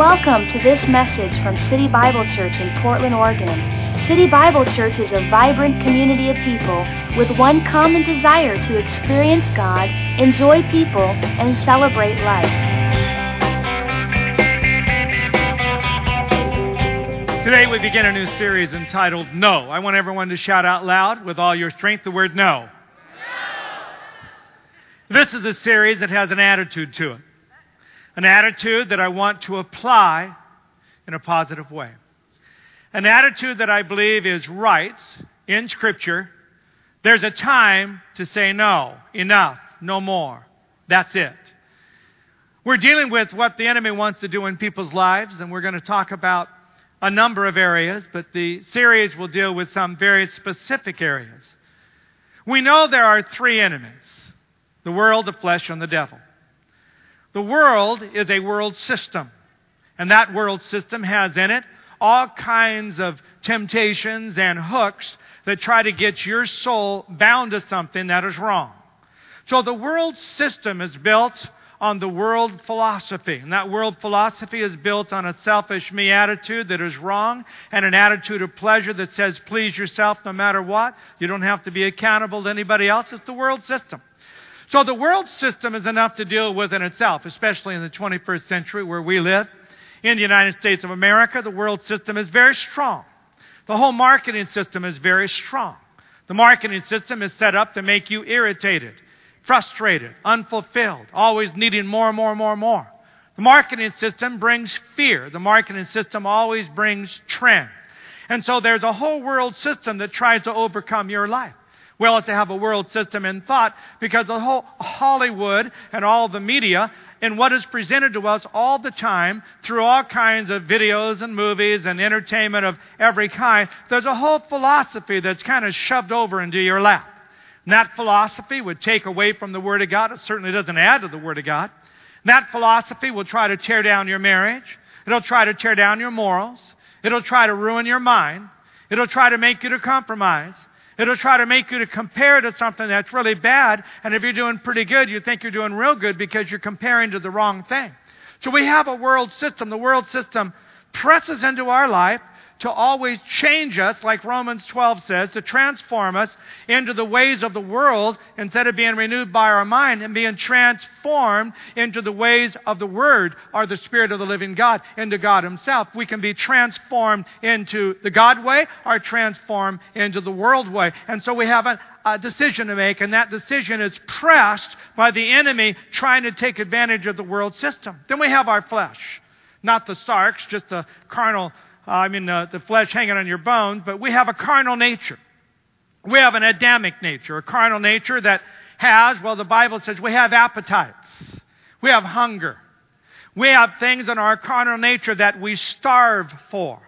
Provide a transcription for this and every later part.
Welcome to this message from City Bible Church in Portland, Oregon. City Bible Church is a vibrant community of people with one common desire to experience God, enjoy people, and celebrate life. Today we begin a new series entitled No. I want everyone to shout out loud with all your strength the word no. no. This is a series that has an attitude to it an attitude that I want to apply in a positive way. An attitude that I believe is right in Scripture. There's a time to say no, enough, no more. That's it. We're dealing with what the enemy wants to do in people's lives, and we're going to talk about a number of areas, but the series will deal with some very specific areas. We know there are three enemies the world, the flesh, and the devil. The world is a world system, and that world system has in it all kinds of temptations and hooks that try to get your soul bound to something that is wrong. So the world system is built on the world philosophy. And that world philosophy is built on a selfish me attitude that is wrong and an attitude of pleasure that says please yourself no matter what. You don't have to be accountable to anybody else. It's the world system. So the world system is enough to deal with in itself, especially in the 21st century where we live. In the United States of America, the world system is very strong. The whole marketing system is very strong. The marketing system is set up to make you irritated, frustrated, unfulfilled, always needing more, more, more, more. The marketing system brings fear. The marketing system always brings trend. And so there's a whole world system that tries to overcome your life. We also have a world system in thought because the whole Hollywood and all the media and what is presented to us all the time through all kinds of videos and movies and entertainment of every kind, there's a whole philosophy that's kind of shoved over into your lap. And that philosophy would take away from the Word of God. It certainly doesn't add to the Word of God. And that philosophy will try to tear down your marriage. It'll try to tear down your morals. It'll try to ruin your mind. It'll try to make you to compromise. It'll try to make you to compare to something that's really bad. And if you're doing pretty good, you think you're doing real good because you're comparing to the wrong thing. So we have a world system. The world system presses into our life to always change us, like Romans 12 says, to transform us into the ways of the world instead of being renewed by our mind and being transformed into the ways of the Word or the Spirit of the living God, into God Himself. We can be transformed into the God way or transformed into the world way. And so we have a, a decision to make, and that decision is pressed by the enemy trying to take advantage of the world system. Then we have our flesh. Not the sarx, just the carnal I mean, uh, the flesh hanging on your bones, but we have a carnal nature. We have an Adamic nature, a carnal nature that has, well, the Bible says we have appetites. We have hunger. We have things in our carnal nature that we starve for.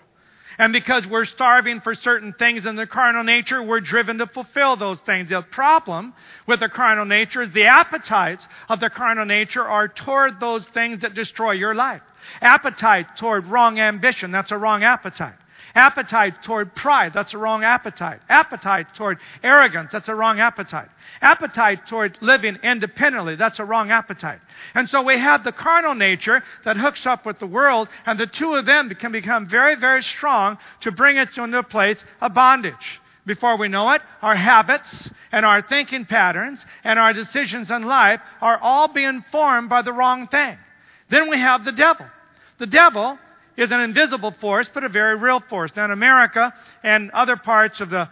And because we're starving for certain things in the carnal nature, we're driven to fulfill those things. The problem with the carnal nature is the appetites of the carnal nature are toward those things that destroy your life. Appetite toward wrong ambition, that's a wrong appetite. Appetite toward pride, that's a wrong appetite. Appetite toward arrogance, that's a wrong appetite. Appetite toward living independently, that's a wrong appetite. And so we have the carnal nature that hooks up with the world, and the two of them can become very, very strong to bring us into a place of bondage. Before we know it, our habits and our thinking patterns and our decisions in life are all being formed by the wrong thing. Then we have the devil. The devil is an invisible force, but a very real force. Now, in America and other parts of the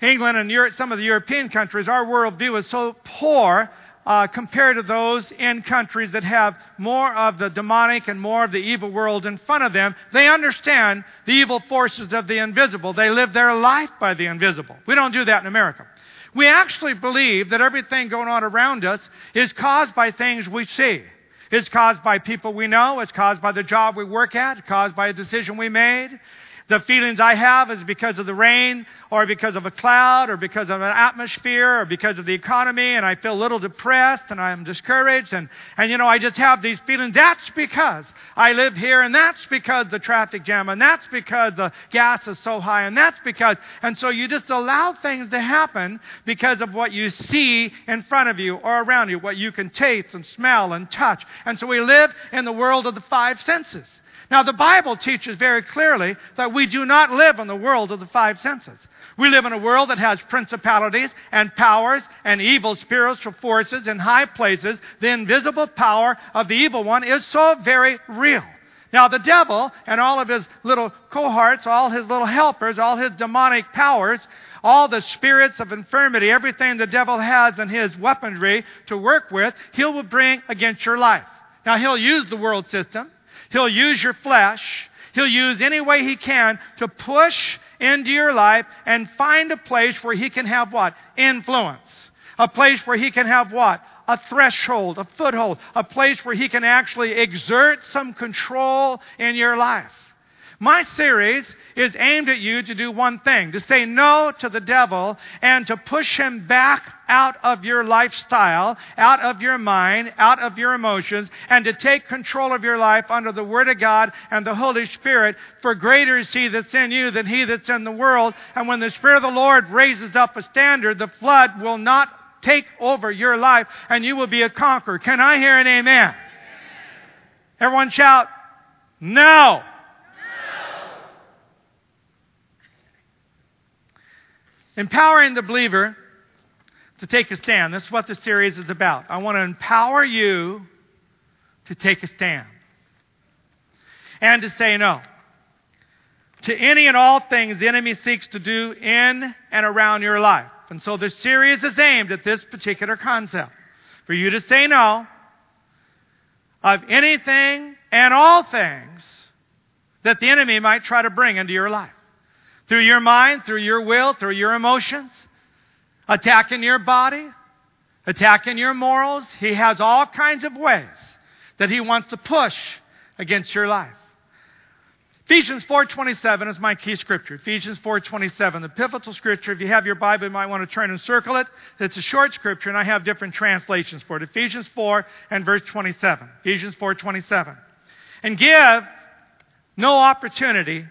England and Europe, some of the European countries, our worldview is so poor uh, compared to those in countries that have more of the demonic and more of the evil world in front of them. They understand the evil forces of the invisible. They live their life by the invisible. We don't do that in America. We actually believe that everything going on around us is caused by things we see. It's caused by people we know. It's caused by the job we work at. Caused by a decision we made. The feelings I have is because of the rain or because of a cloud or because of an atmosphere or because of the economy and I feel a little depressed and I'm discouraged and, and you know, I just have these feelings. That's because I live here and that's because the traffic jam and that's because the gas is so high and that's because, and so you just allow things to happen because of what you see in front of you or around you, what you can taste and smell and touch. And so we live in the world of the five senses. Now, the Bible teaches very clearly that we do not live in the world of the five senses. We live in a world that has principalities and powers and evil spiritual forces in high places. The invisible power of the evil one is so very real. Now, the devil and all of his little cohorts, all his little helpers, all his demonic powers, all the spirits of infirmity, everything the devil has in his weaponry to work with, he will bring against your life. Now, he'll use the world system. He'll use your flesh. He'll use any way he can to push into your life and find a place where he can have what? Influence. A place where he can have what? A threshold, a foothold, a place where he can actually exert some control in your life. My series is aimed at you to do one thing to say no to the devil and to push him back out of your lifestyle, out of your mind, out of your emotions, and to take control of your life under the Word of God and the Holy Spirit. For greater is He that's in you than He that's in the world. And when the Spirit of the Lord raises up a standard, the flood will not take over your life and you will be a conqueror. Can I hear an amen? amen. Everyone shout, no. Empowering the believer to take a stand. That's what the series is about. I want to empower you to take a stand and to say no to any and all things the enemy seeks to do in and around your life. And so this series is aimed at this particular concept for you to say no of anything and all things that the enemy might try to bring into your life through your mind, through your will, through your emotions, attacking your body, attacking your morals. He has all kinds of ways that he wants to push against your life. Ephesians 4:27 is my key scripture. Ephesians 4:27, the pivotal scripture. If you have your Bible, you might want to turn and circle it. It's a short scripture, and I have different translations for it. Ephesians 4 and verse 27. Ephesians 4:27, and give no opportunity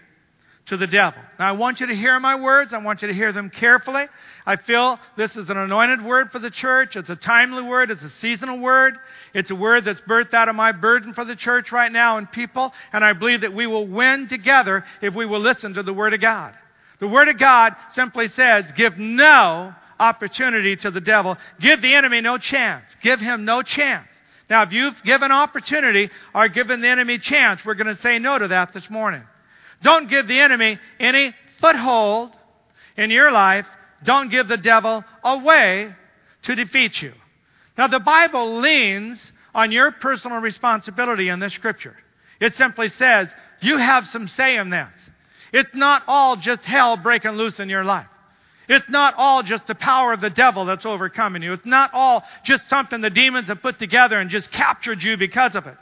to the devil. Now, I want you to hear my words. I want you to hear them carefully. I feel this is an anointed word for the church. It's a timely word. It's a seasonal word. It's a word that's birthed out of my burden for the church right now and people. And I believe that we will win together if we will listen to the word of God. The word of God simply says, give no opportunity to the devil. Give the enemy no chance. Give him no chance. Now, if you've given opportunity or given the enemy chance, we're going to say no to that this morning. Don't give the enemy any foothold in your life. Don't give the devil a way to defeat you. Now, the Bible leans on your personal responsibility in this scripture. It simply says, you have some say in this. It's not all just hell breaking loose in your life. It's not all just the power of the devil that's overcoming you. It's not all just something the demons have put together and just captured you because of it.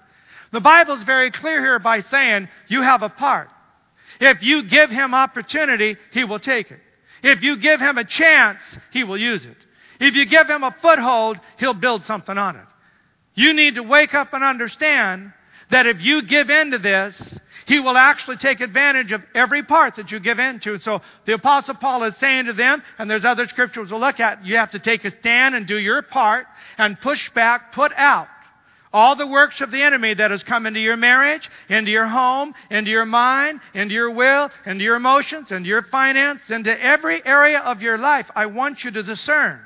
The Bible's very clear here by saying you have a part. If you give him opportunity, he will take it. If you give him a chance, he will use it. If you give him a foothold, he'll build something on it. You need to wake up and understand that if you give in to this, he will actually take advantage of every part that you give into. So the apostle Paul is saying to them, and there's other scriptures we'll look at, you have to take a stand and do your part and push back, put out all the works of the enemy that has come into your marriage, into your home, into your mind, into your will, into your emotions, into your finance, into every area of your life, I want you to discern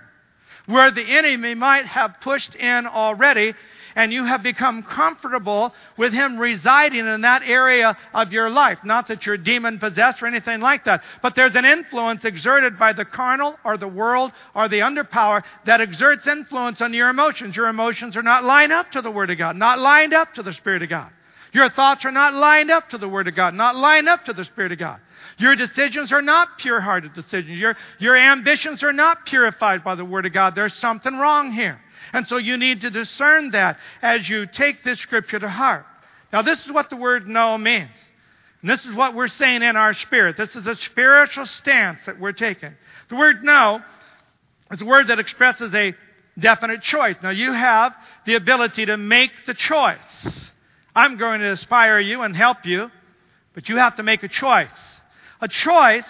where the enemy might have pushed in already and you have become comfortable with him residing in that area of your life. Not that you're demon possessed or anything like that, but there's an influence exerted by the carnal or the world or the underpower that exerts influence on your emotions. Your emotions are not lined up to the Word of God, not lined up to the Spirit of God. Your thoughts are not lined up to the Word of God, not lined up to the Spirit of God. Your decisions are not pure hearted decisions. Your, your ambitions are not purified by the Word of God. There's something wrong here. And so you need to discern that as you take this scripture to heart. Now, this is what the word no means. And this is what we're saying in our spirit. This is a spiritual stance that we're taking. The word no is a word that expresses a definite choice. Now, you have the ability to make the choice. I'm going to inspire you and help you, but you have to make a choice. A choice,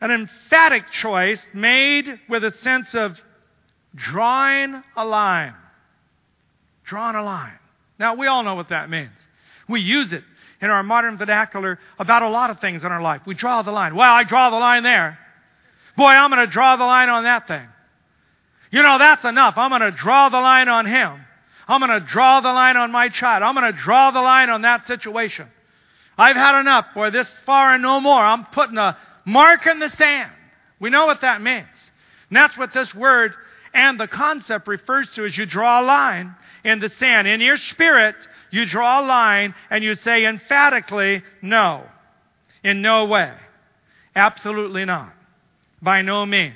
an emphatic choice made with a sense of drawing a line. Drawing a line. Now, we all know what that means. We use it in our modern vernacular about a lot of things in our life. We draw the line. Well, I draw the line there. Boy, I'm going to draw the line on that thing. You know, that's enough. I'm going to draw the line on him. I'm going to draw the line on my child. I'm going to draw the line on that situation. I've had enough. Boy, this far and no more. I'm putting a mark in the sand. We know what that means. And that's what this word and the concept refers to as you draw a line in the sand. In your spirit, you draw a line and you say emphatically, no. In no way. Absolutely not. By no means.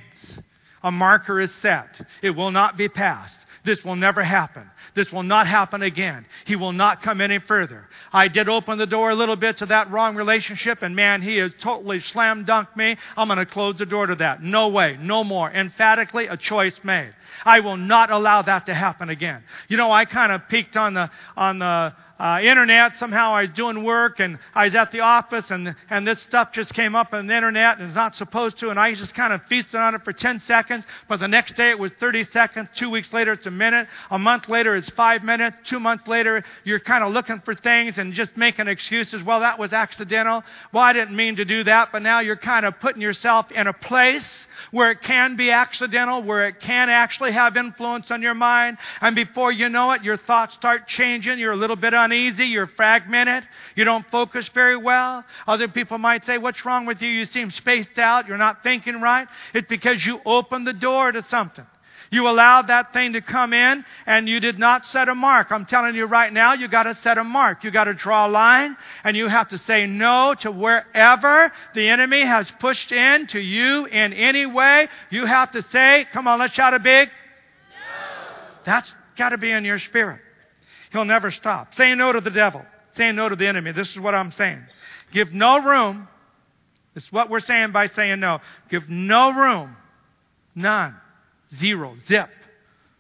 A marker is set. It will not be passed. This will never happen. This will not happen again. He will not come any further. I did open the door a little bit to that wrong relationship, and man, he has totally slam dunked me. I'm going to close the door to that. No way, no more. Emphatically, a choice made. I will not allow that to happen again. You know, I kind of peeked on the on the uh, internet. Somehow I was doing work and I was at the office and, and this stuff just came up on the internet and it's not supposed to. And I just kind of feasted on it for 10 seconds. But the next day it was 30 seconds. Two weeks later it's a minute. A month later it's five minutes. Two months later you're kind of looking for things and just making excuses. Well, that was accidental. Well, I didn't mean to do that. But now you're kind of putting yourself in a place where it can be accidental, where it can actually have influence on your mind. And before you know it, your thoughts start changing. You're a little bit uneasy uneasy, you're fragmented, you don't focus very well. Other people might say, What's wrong with you? You seem spaced out, you're not thinking right. It's because you opened the door to something. You allowed that thing to come in and you did not set a mark. I'm telling you right now, you got to set a mark. You got to draw a line and you have to say no to wherever the enemy has pushed in to you in any way. You have to say, come on, let's shout a big. No. That's got to be in your spirit. He'll never stop. Saying no to the devil, saying no to the enemy. This is what I'm saying. Give no room. It's what we're saying by saying no. Give no room. None. Zero. Zip.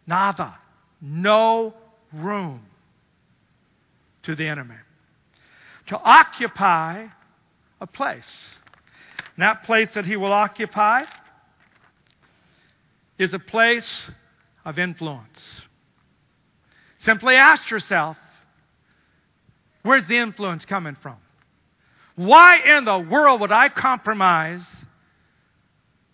Nada. No room to the enemy. To occupy a place. And that place that he will occupy is a place of influence. Simply ask yourself, where's the influence coming from? Why in the world would I compromise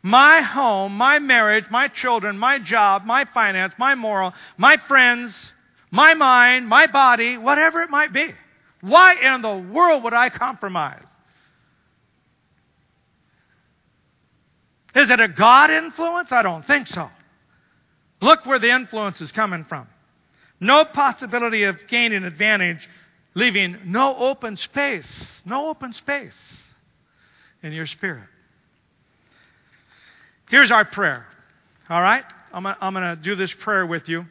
my home, my marriage, my children, my job, my finance, my moral, my friends, my mind, my body, whatever it might be? Why in the world would I compromise? Is it a God influence? I don't think so. Look where the influence is coming from. No possibility of gaining advantage, leaving no open space, no open space in your spirit. Here's our prayer. All right? I'm, going to do this prayer with you.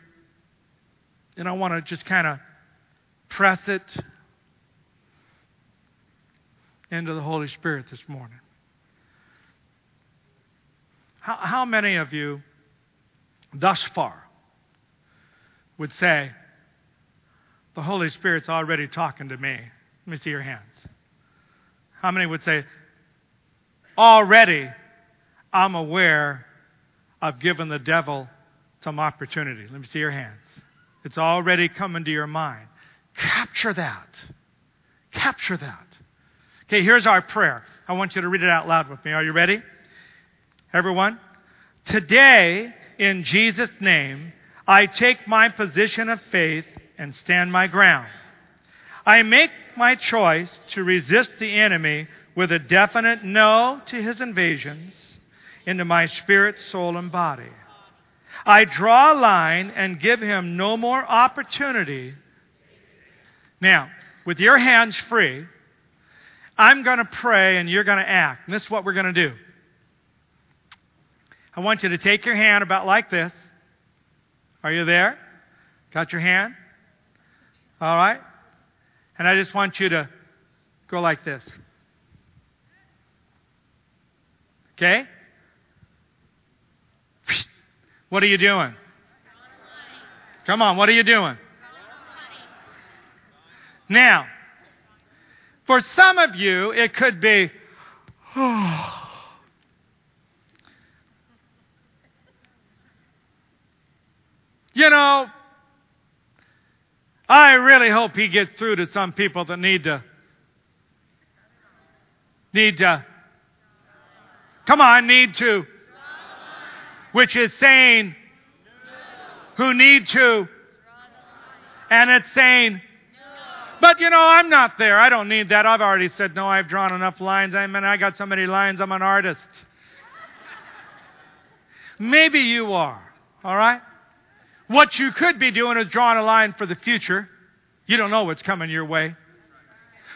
And I want to just kind of press it into the Holy Spirit this morning. How, how many of you, thus far, would say, The Holy Spirit's already talking to me? Let me see your hands. How many would say, Already I'm aware I've given the devil some opportunity? Let me see your hands. It's already coming to your mind. Capture that. Capture that. Okay, here's our prayer. I want you to read it out loud with me. Are you ready? Everyone? Today, in Jesus' name, I take my position of faith and stand my ground. I make my choice to resist the enemy with a definite no to his invasions into my spirit, soul, and body. I draw a line and give him no more opportunity. Now, with your hands free, I'm going to pray and you're going to act. And this is what we're going to do. I want you to take your hand about like this. Are you there? Got your hand? All right? And I just want you to go like this. Okay? What are you doing? Come on, what are you doing? Now, for some of you, it could be, oh, You know, I really hope he gets through to some people that need to need to come on, need to which is saying who need to and it's saying but you know, I'm not there. I don't need that. I've already said no. I've drawn enough lines. I mean, I got so many lines. I'm an artist. Maybe you are. All right? What you could be doing is drawing a line for the future. You don't know what's coming your way.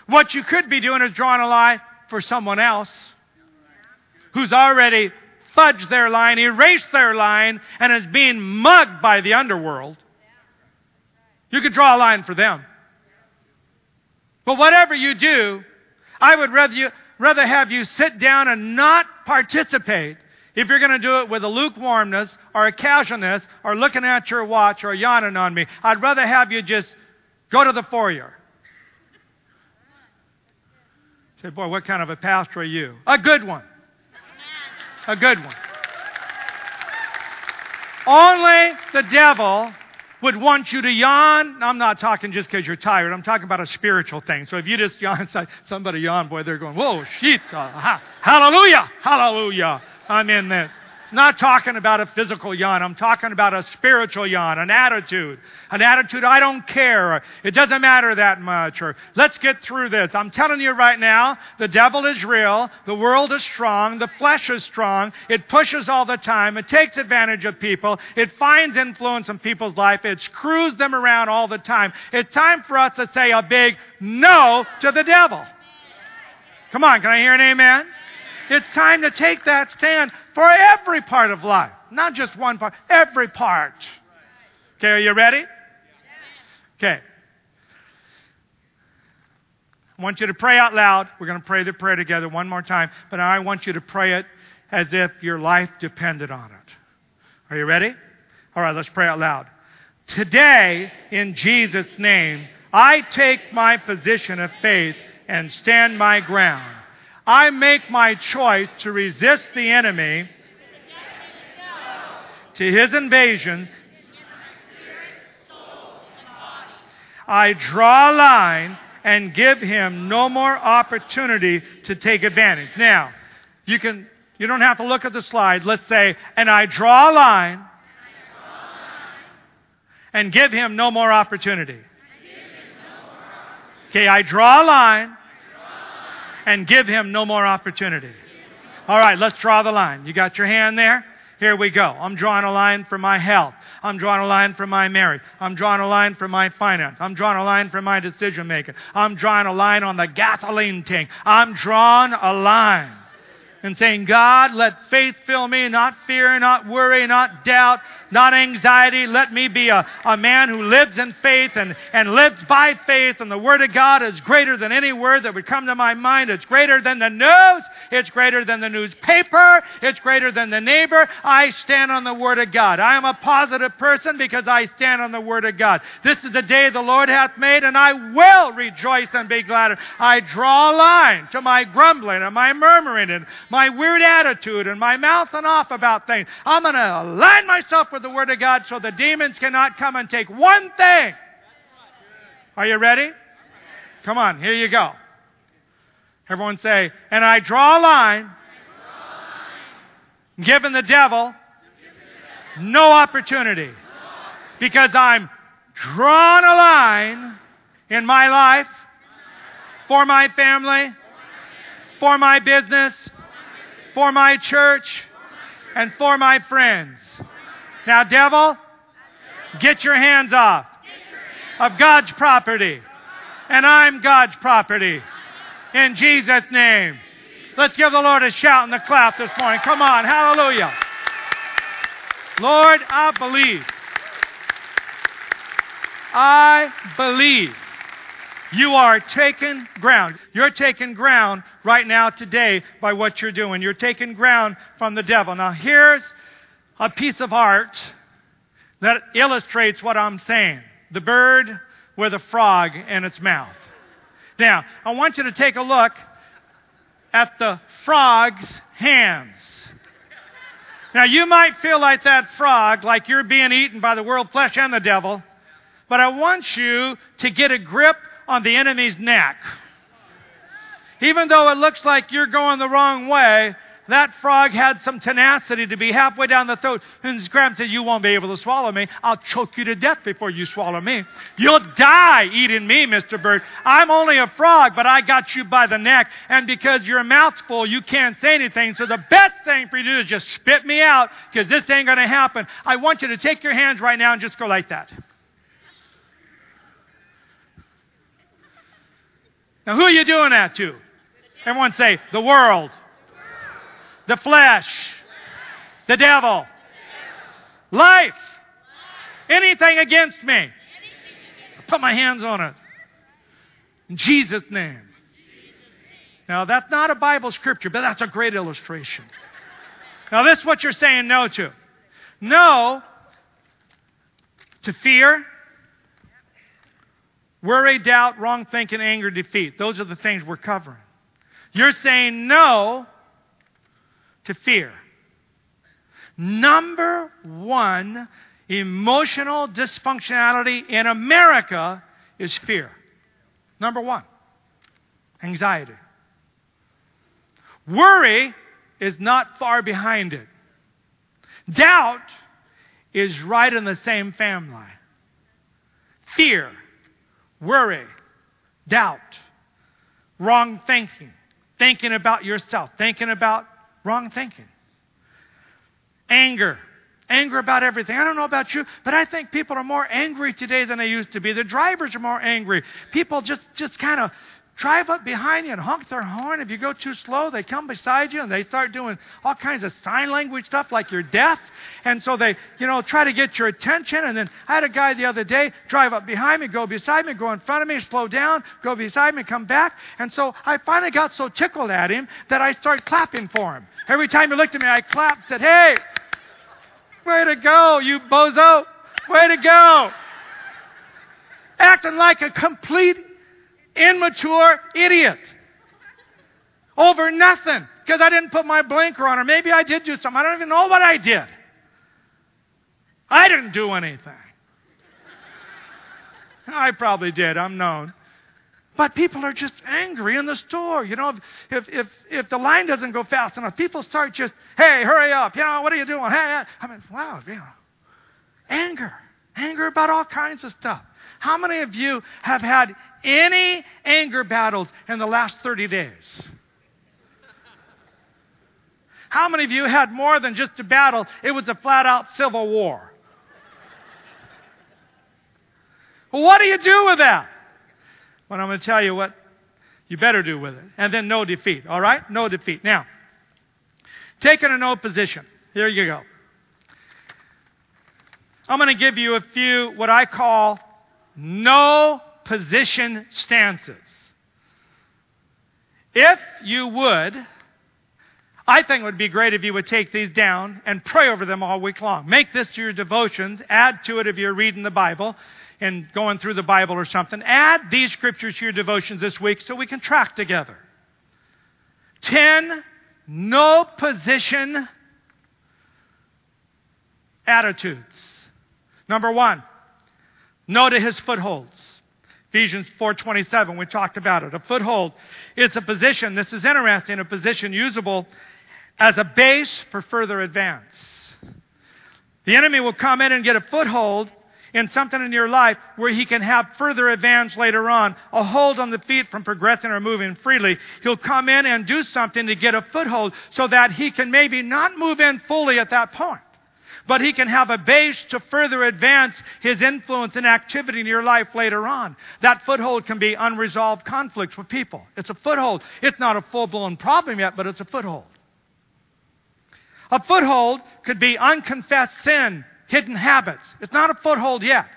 What you could be doing is drawing a line for someone else who's already fudged their line, erased their line, and is being mugged by the underworld. You could draw a line for them. But whatever you do, I would rather, you, rather have you sit down and not participate if you're going to do it with a lukewarmness or a casualness or looking at your watch or yawning on me, I'd rather have you just go to the foyer. Say, boy, what kind of a pastor are you? A good one. A good one. Only the devil would want you to yawn. I'm not talking just because you're tired. I'm talking about a spiritual thing. So if you just yawn, somebody yawn, boy, they're going, whoa, shit, uh, hallelujah, hallelujah. I'm in this. Not talking about a physical yawn. I'm talking about a spiritual yawn, an attitude. An attitude, I don't care. It doesn't matter that much. Or let's get through this. I'm telling you right now, the devil is real. The world is strong. The flesh is strong. It pushes all the time. It takes advantage of people. It finds influence in people's life. It screws them around all the time. It's time for us to say a big no to the devil. Come on, can I hear an amen? It's time to take that stand for every part of life, not just one part, every part. Okay, are you ready? Okay. I want you to pray out loud. We're going to pray the prayer together one more time, but I want you to pray it as if your life depended on it. Are you ready? All right, let's pray out loud. Today, in Jesus' name, I take my position of faith and stand my ground. I make my choice to resist the enemy to his invasion. I draw a line and give him no more opportunity to take advantage. Now, you can you don't have to look at the slide. Let's say, and I draw a line and give him no more opportunity. Okay, I draw a line and give him no more opportunity. All right, let's draw the line. You got your hand there? Here we go. I'm drawing a line for my health. I'm drawing a line for my marriage. I'm drawing a line for my finance. I'm drawing a line for my decision making. I'm drawing a line on the gasoline tank. I'm drawing a line and saying, God, let faith fill me, not fear, not worry, not doubt, not anxiety. Let me be a, a man who lives in faith and, and lives by faith. And the Word of God is greater than any word that would come to my mind. It's greater than the news. It's greater than the newspaper. It's greater than the neighbor. I stand on the Word of God. I am a positive person because I stand on the Word of God. This is the day the Lord hath made, and I will rejoice and be glad. I draw a line to my grumbling and my murmuring and my weird attitude and my mouthing off about things. I'm going to align myself with the Word of God so the demons cannot come and take one thing. Are you ready? Come on, here you go. Everyone say, and I draw a line, giving the devil no opportunity because I'm drawn a line in my life for my family, for my business, for my church, and for my friends. Now, devil, get your hands off of God's property. And I'm God's property. In Jesus' name. Let's give the Lord a shout and a clap this morning. Come on. Hallelujah. Lord, I believe. I believe you are taking ground. You're taking ground right now today by what you're doing. You're taking ground from the devil. Now, here's a piece of art that illustrates what I'm saying the bird with a frog in its mouth. Now, I want you to take a look at the frog's hands. Now, you might feel like that frog, like you're being eaten by the world, flesh, and the devil. but I want you to get a grip on the enemy's neck. Even though it looks like you're going the wrong way, that frog had some tenacity to be halfway down the throat. And Graham said, You won't be able to swallow me. I'll choke you to death before you swallow me. You'll die eating me, Mr. Bird. I'm only a frog, but I got you by the neck. And because your mouth's full, you can't say anything. So the best thing for you to do is just spit me out because this ain't going to happen. I want you to take your hands right now and just go like that. Now, who are you doing that to? Everyone say, the world, the flesh, the devil, life, anything against me. I Put my hands on it. In Jesus' name. Now, that's not a Bible scripture, but that's a great illustration. Now, this is what you're saying no to. No to fear, worry, doubt, wrong thinking, anger, defeat. Those are the things we're covering. You're saying no to fear. Number one emotional dysfunctionality in America is fear. Number one, anxiety. Worry is not far behind it. Doubt is right in the same family. Fear, worry, doubt, wrong thinking, thinking about yourself, thinking about wrong thinking. Anger. Anger about everything. I don't know about you, but I think people are more angry today than they used to be. The drivers are more angry. People just, just kind of drive up behind you and honk their horn. If you go too slow, they come beside you and they start doing all kinds of sign language stuff like you're deaf. And so they, you know, try to get your attention. And then I had a guy the other day drive up behind me, go beside me, go in front of me, slow down, go beside me, come back. And so I finally got so tickled at him that I started clapping for him. Every time he looked at me, I clapped, and said, Hey, way to go, you bozo. Way to go. Acting like a complete immature idiot over nothing because I didn't put my blinker on, or maybe I did do something. I don't even know what I did. I didn't do anything. I probably did, I'm known. But people are just angry in the store. You know, if, if, if the line doesn't go fast enough, people start just, hey, hurry up. You know, what are you doing? Hey, I mean, wow, you know, anger. Anger about all kinds of stuff. How many of you have had any anger battles in the last 30 days? How many of you had more than just a battle? It was a flat out civil war. Well, what do you do with that? Well, I'm going to tell you what you better do with it. And then no defeat, all right? No defeat. Now, taking a no position. Here you go. I'm going to give you a few what I call no position stances. If you would, I think it would be great if you would take these down and pray over them all week long. Make this to your devotions. Add to it if you're reading the Bible and going through the Bible or something. Add these scriptures to your devotions this week so we can track together. 10 no position attitudes. Number one, no to his footholds. Ephesians 4:27 we talked about it. A foothold it's a position this is interesting a position usable as a base for further advance. The enemy will come in and get a foothold in something in your life where he can have further advance later on, a hold on the feet from progressing or moving freely. He'll come in and do something to get a foothold so that he can maybe not move in fully at that point but he can have a base to further advance his influence and activity in your life later on. That foothold can be unresolved conflicts with people. It's a foothold. It's not a full blown problem yet, but it's a foothold. A foothold could be unconfessed sin, hidden habits. It's not a foothold yet.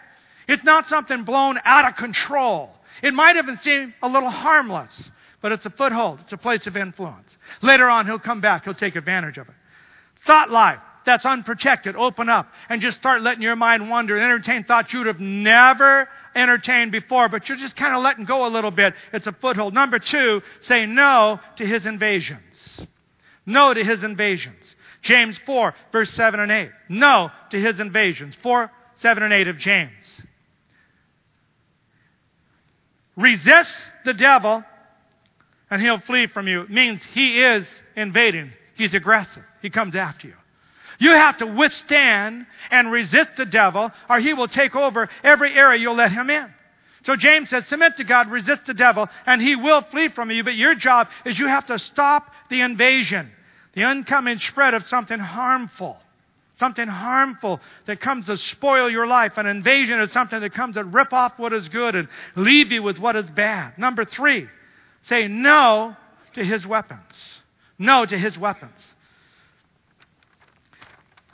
It's not something blown out of control. It might even seem a little harmless, but it's a foothold. It's a place of influence. Later on, he'll come back. He'll take advantage of it. Thought life that's unprotected, open up and just start letting your mind wander and entertain thoughts you would have never entertained before, but you're just kind of letting go a little bit. It's a foothold. Number two, say no to his invasions. No to his invasions. James 4, verse 7 and 8. No to his invasions. 4, 7, and 8 of James. resist the devil and he'll flee from you. It means he is invading. He's aggressive. He comes after you. You have to withstand and resist the devil, or he will take over every area you'll let him in. So James says, submit to God, resist the devil, and he will flee from you. But your job is you have to stop the invasion, the oncoming spread of something harmful. Something harmful that comes to spoil your life. An invasion is something that comes to rip off what is good and leave you with what is bad. Number three, say no to his weapons. No to his weapons.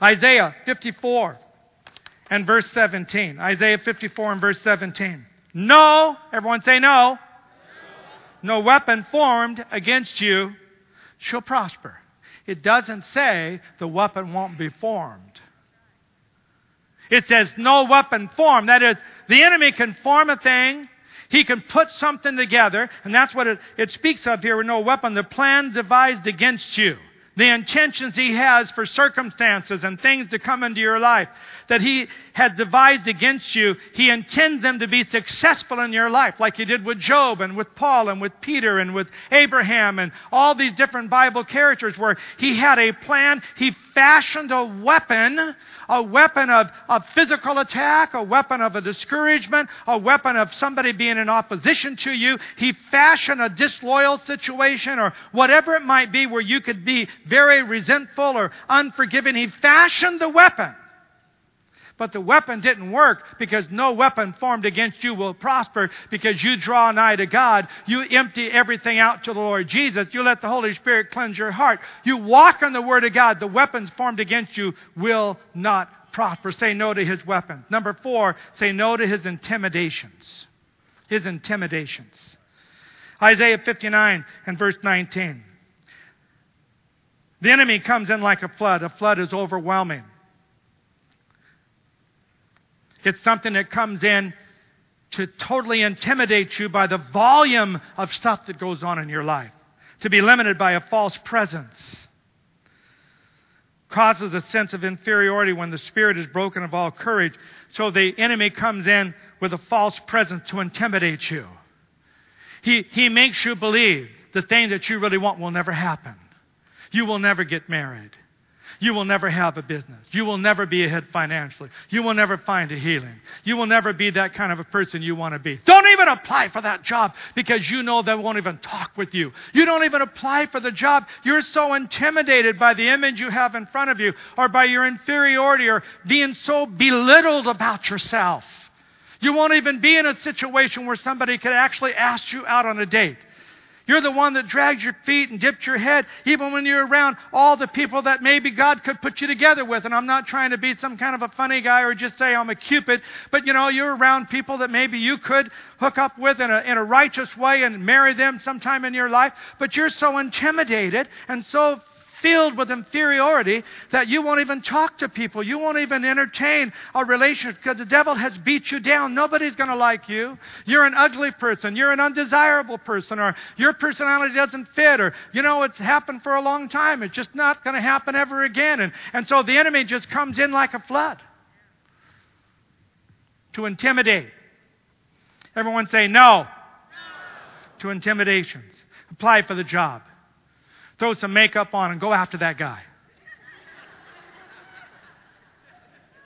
Isaiah 54 and verse 17. Isaiah 54 and verse 17. No, everyone say no. No weapon formed against you shall prosper. It doesn't say the weapon won't be formed. It says no weapon formed. That is, the enemy can form a thing, he can put something together, and that's what it, it speaks of here with no weapon. The plan devised against you the intentions he has for circumstances and things to come into your life that he has devised against you, he intends them to be successful in your life, like he did with Job and with Paul and with Peter and with Abraham and all these different Bible characters where he had a plan. He fashioned a weapon, a weapon of, of physical attack, a weapon of a discouragement, a weapon of somebody being in opposition to you. He fashioned a disloyal situation or whatever it might be where you could be very resentful or unforgiving. He fashioned the weapon. But the weapon didn't work because no weapon formed against you will prosper because you draw nigh to God. You empty everything out to the Lord Jesus. You let the Holy Spirit cleanse your heart. You walk on the Word of God. The weapons formed against you will not prosper. Say no to his weapons. Number four, say no to his intimidations. His intimidations. Isaiah 59 and verse 19. The enemy comes in like a flood. A flood is overwhelming. It's something that comes in to totally intimidate you by the volume of stuff that goes on in your life, to be limited by a false presence. Causes a sense of inferiority when the spirit is broken of all courage. So the enemy comes in with a false presence to intimidate you. He, he makes you believe the thing that you really want will never happen. You will never get married. You will never have a business. You will never be ahead financially. You will never find a healing. You will never be that kind of a person you want to be. Don't even apply for that job because you know they won't even talk with you. You don't even apply for the job. You're so intimidated by the image you have in front of you or by your inferiority or being so belittled about yourself. You won't even be in a situation where somebody could actually ask you out on a date. You're the one that drags your feet and dips your head, even when you're around all the people that maybe God could put you together with. And I'm not trying to be some kind of a funny guy or just say I'm a cupid, but you know, you're around people that maybe you could hook up with in a, in a righteous way and marry them sometime in your life, but you're so intimidated and so filled with inferiority that you won't even talk to people. You won't even entertain a relationship because the devil has beat you down. Nobody's going to like you. You're an ugly person. You're an undesirable person or your personality doesn't fit or, you know, it's happened for a long time. It's just not going to happen ever again. And, and so the enemy just comes in like a flood to intimidate. Everyone say no, no. to intimidations. Apply for the job throw some makeup on and go after that guy.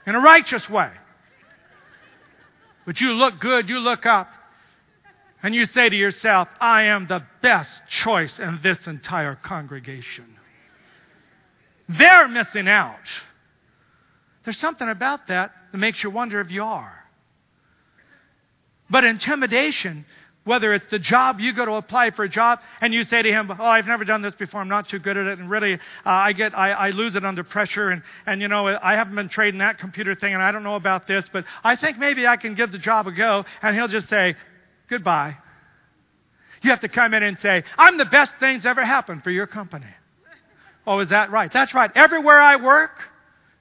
In a righteous way. But you look good, you look up, and you say to yourself, I am the best choice in this entire congregation. They're missing out. There's something about that that makes you wonder if you are. But intimidation whether it's the job, you go to apply for a job and you say to him, Oh, I've never done this before. I'm not too good at it. And really, uh, I get, I, I lose it under pressure. And, and, you know, I haven't been trading that computer thing and I don't know about this, but I think maybe I can give the job a go. And he'll just say, Goodbye. You have to come in and say, I'm the best thing's ever happened for your company. Oh, is that right? That's right. Everywhere I work,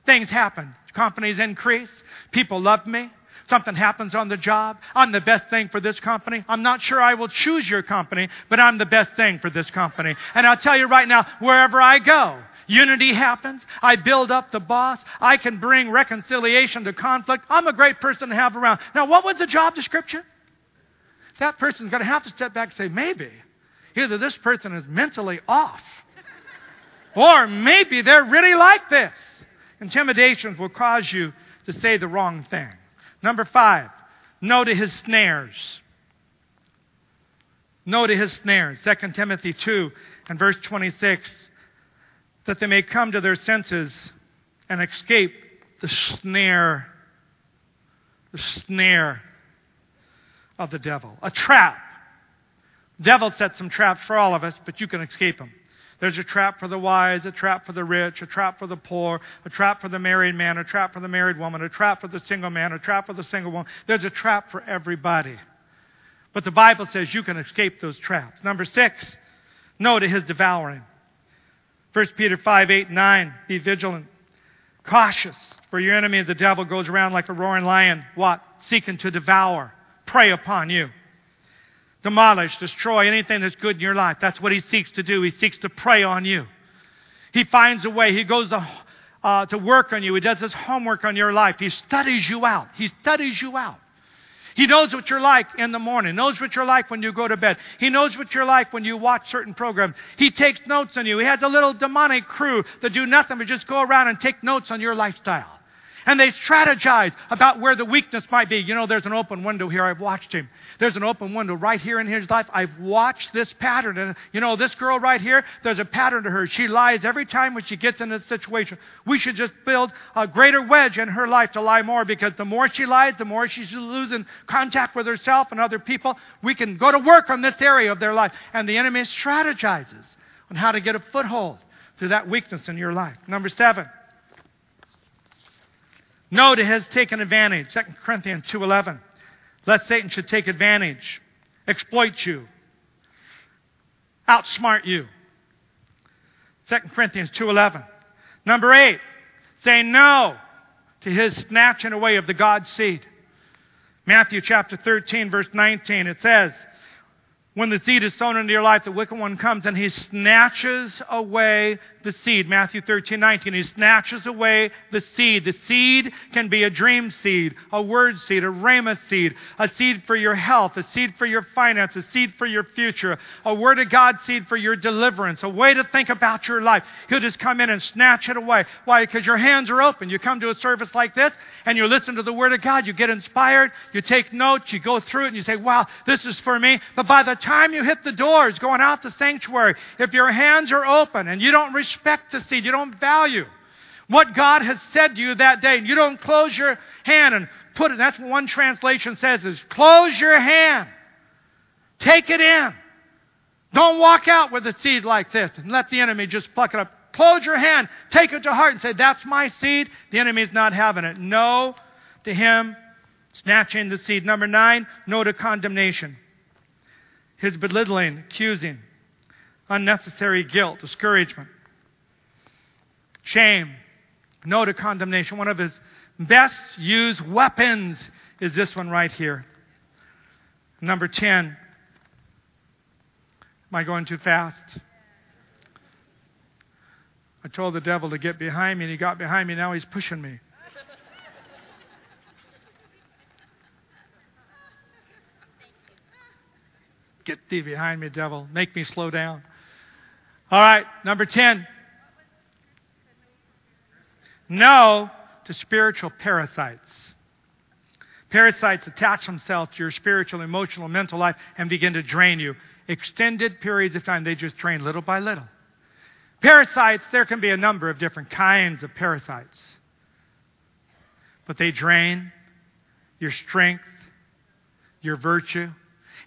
things happen. Companies increase. People love me. Something happens on the job. I'm the best thing for this company. I'm not sure I will choose your company, but I'm the best thing for this company. And I'll tell you right now, wherever I go, unity happens. I build up the boss. I can bring reconciliation to conflict. I'm a great person to have around. Now, what was the job description? that person's going to have to step back and say, maybe either this person is mentally off, or maybe they're really like this. Intimidations will cause you to say the wrong thing. Number five, no to his snares. No to his snares. 2 Timothy 2 and verse 26 that they may come to their senses and escape the snare, the snare of the devil. A trap. Devil sets some traps for all of us, but you can escape them. There's a trap for the wise, a trap for the rich, a trap for the poor, a trap for the married man, a trap for the married woman, a trap for the single man, a trap for the single woman. There's a trap for everybody. But the Bible says you can escape those traps. Number six, no to his devouring. 1 Peter 5, 8, 9. Be vigilant, cautious, for your enemy, the devil, goes around like a roaring lion. What? Seeking to devour, prey upon you. Demolish, destroy anything that's good in your life. That's what he seeks to do. He seeks to prey on you. He finds a way. He goes to, uh, to work on you. He does his homework on your life. He studies you out. He studies you out. He knows what you're like in the morning, knows what you're like when you go to bed. He knows what you're like when you watch certain programs. He takes notes on you. He has a little demonic crew that do nothing but just go around and take notes on your lifestyle. And they strategize about where the weakness might be. You know, there's an open window here. I've watched him. There's an open window right here in his life. I've watched this pattern. And, you know, this girl right here, there's a pattern to her. She lies every time when she gets in a situation. We should just build a greater wedge in her life to lie more because the more she lies, the more she's losing contact with herself and other people. We can go to work on this area of their life. And the enemy strategizes on how to get a foothold through that weakness in your life. Number seven. No to his taken advantage. 2 Corinthians 2.11. Lest Satan should take advantage, exploit you, outsmart you. 2 Corinthians 2.11. Number 8. Say no to his snatching away of the God seed. Matthew chapter 13 verse 19. It says, when the seed is sown into your life, the wicked one comes and he snatches away the seed. Matthew 13, 19. He snatches away the seed. The seed can be a dream seed, a word seed, a rhema seed, a seed for your health, a seed for your finance, a seed for your future, a word of God seed for your deliverance, a way to think about your life. He'll just come in and snatch it away. Why? Because your hands are open. You come to a service like this and you listen to the word of God. You get inspired. You take notes. You go through it and you say, wow, this is for me. But by the time you hit the doors going out the sanctuary, if your hands are open and you don't respect the seed, you don't value what God has said to you that day, and you don't close your hand and put it, that's what one translation says is close your hand. Take it in. Don't walk out with a seed like this and let the enemy just pluck it up. Close your hand, take it to heart and say, That's my seed. The enemy's not having it. No to him snatching the seed. Number nine, no to condemnation his belittling, accusing, unnecessary guilt, discouragement, shame, no to condemnation. One of his best used weapons is this one right here. Number 10. Am I going too fast? I told the devil to get behind me, and he got behind me. Now he's pushing me. Get thee behind me, devil. Make me slow down. All right, number 10. No to spiritual parasites. Parasites attach themselves to your spiritual, emotional, mental life and begin to drain you. Extended periods of time, they just drain little by little. Parasites, there can be a number of different kinds of parasites. But they drain your strength, your virtue,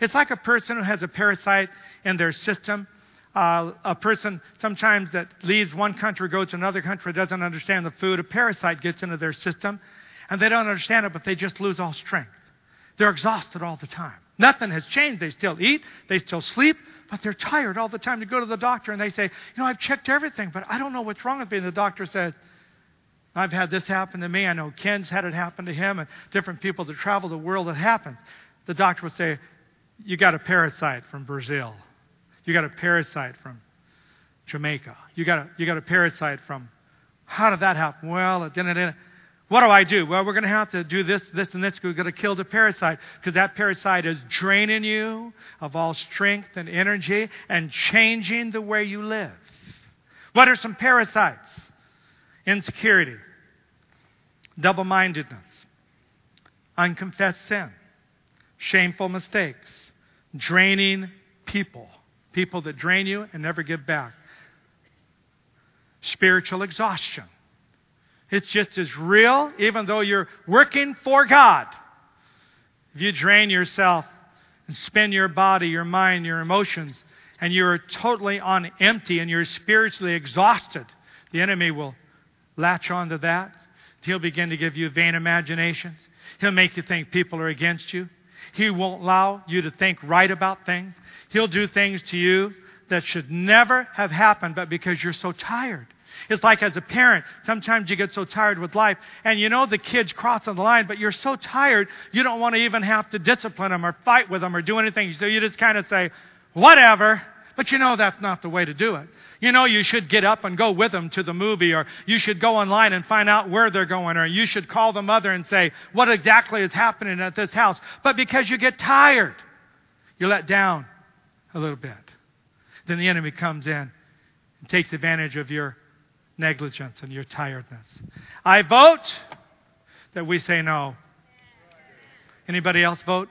it's like a person who has a parasite in their system. Uh, a person sometimes that leaves one country, goes to another country, doesn't understand the food. A parasite gets into their system, and they don't understand it, but they just lose all strength. They're exhausted all the time. Nothing has changed. They still eat, they still sleep, but they're tired all the time. To go to the doctor and they say, You know, I've checked everything, but I don't know what's wrong with me. And the doctor says, I've had this happen to me. I know Ken's had it happen to him, and different people that travel the world it happens. The doctor would say, you got a parasite from Brazil. You got a parasite from Jamaica. You got a, you got a parasite from, how did that happen? Well, it didn't, What do I do? Well, we're going to have to do this, this, and this. We're going to kill the parasite because that parasite is draining you of all strength and energy and changing the way you live. What are some parasites? Insecurity, double mindedness, unconfessed sin, shameful mistakes, draining people, people that drain you and never give back, spiritual exhaustion it's just as real, even though you're working for God. If you drain yourself and spend your body, your mind, your emotions, and you're totally on empty and you're spiritually exhausted, the enemy will latch onto that. He'll begin to give you vain imaginations. He'll make you think people are against you. He won't allow you to think right about things. He'll do things to you that should never have happened, but because you're so tired. It's like as a parent, sometimes you get so tired with life, and you know the kid's crossing the line, but you're so tired, you don't want to even have to discipline them or fight with them or do anything. So you just kind of say, whatever. But you know that's not the way to do it. You know you should get up and go with them to the movie, or you should go online and find out where they're going, or you should call the mother and say, what exactly is happening at this house? But because you get tired, you let down a little bit. Then the enemy comes in and takes advantage of your negligence and your tiredness. I vote that we say no. Anybody else vote?